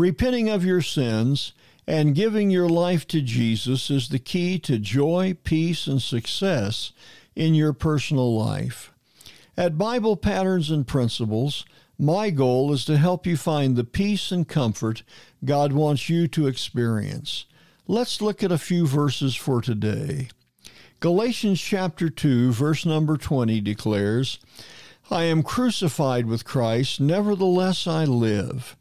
Repenting of your sins and giving your life to Jesus is the key to joy, peace, and success in your personal life. At Bible Patterns and Principles, my goal is to help you find the peace and comfort God wants you to experience. Let's look at a few verses for today. Galatians chapter 2, verse number 20 declares, I am crucified with Christ, nevertheless I live.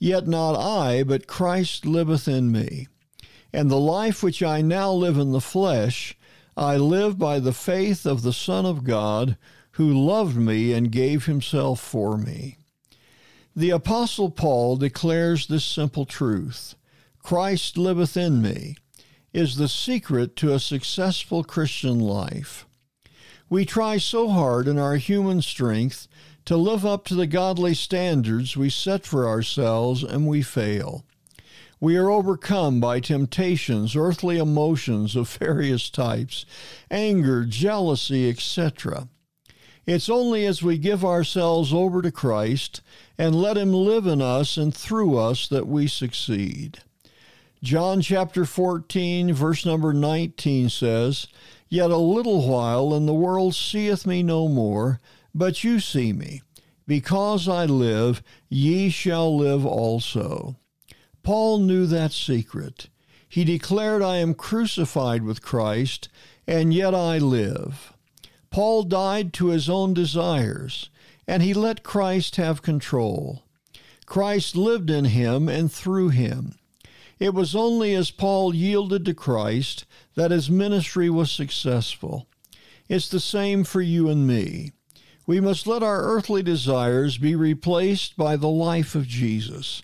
Yet not I, but Christ liveth in me. And the life which I now live in the flesh, I live by the faith of the Son of God, who loved me and gave himself for me. The Apostle Paul declares this simple truth Christ liveth in me, is the secret to a successful Christian life. We try so hard in our human strength to live up to the godly standards we set for ourselves, and we fail. We are overcome by temptations, earthly emotions of various types, anger, jealousy, etc. It's only as we give ourselves over to Christ and let Him live in us and through us that we succeed. John chapter 14, verse number 19 says, Yet a little while, and the world seeth me no more but you see me. Because I live, ye shall live also. Paul knew that secret. He declared, I am crucified with Christ, and yet I live. Paul died to his own desires, and he let Christ have control. Christ lived in him and through him. It was only as Paul yielded to Christ that his ministry was successful. It's the same for you and me. We must let our earthly desires be replaced by the life of Jesus.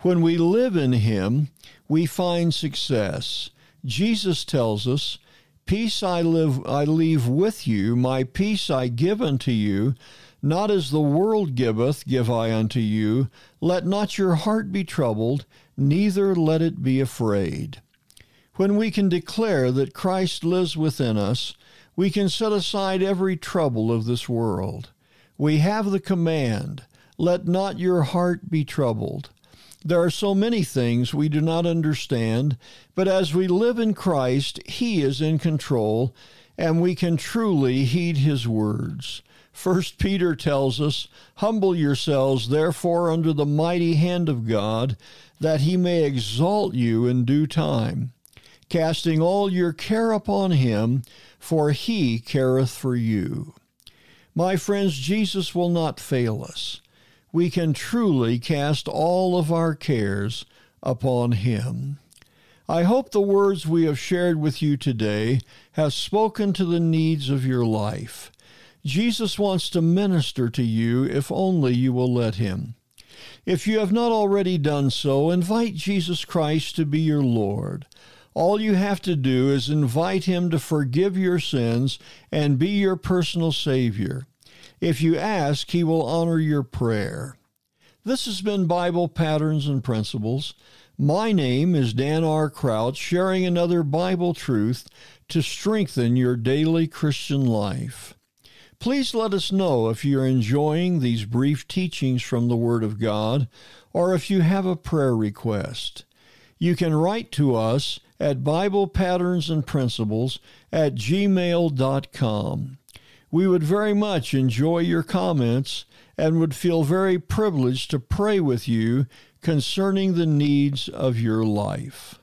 When we live in Him, we find success. Jesus tells us, Peace I live I leave with you, my peace I give unto you, not as the world giveth, give I unto you. Let not your heart be troubled, neither let it be afraid. When we can declare that Christ lives within us, we can set aside every trouble of this world. We have the command, let not your heart be troubled. There are so many things we do not understand, but as we live in Christ, He is in control, and we can truly heed His words. First Peter tells us, Humble yourselves, therefore, under the mighty hand of God, that He may exalt you in due time casting all your care upon him, for he careth for you. My friends, Jesus will not fail us. We can truly cast all of our cares upon him. I hope the words we have shared with you today have spoken to the needs of your life. Jesus wants to minister to you if only you will let him. If you have not already done so, invite Jesus Christ to be your Lord. All you have to do is invite Him to forgive your sins and be your personal Savior. If you ask, He will honor your prayer. This has been Bible Patterns and Principles. My name is Dan R. Crouch, sharing another Bible truth to strengthen your daily Christian life. Please let us know if you're enjoying these brief teachings from the Word of God or if you have a prayer request. You can write to us at Bible Patterns and Principles at gmail.com. We would very much enjoy your comments and would feel very privileged to pray with you concerning the needs of your life.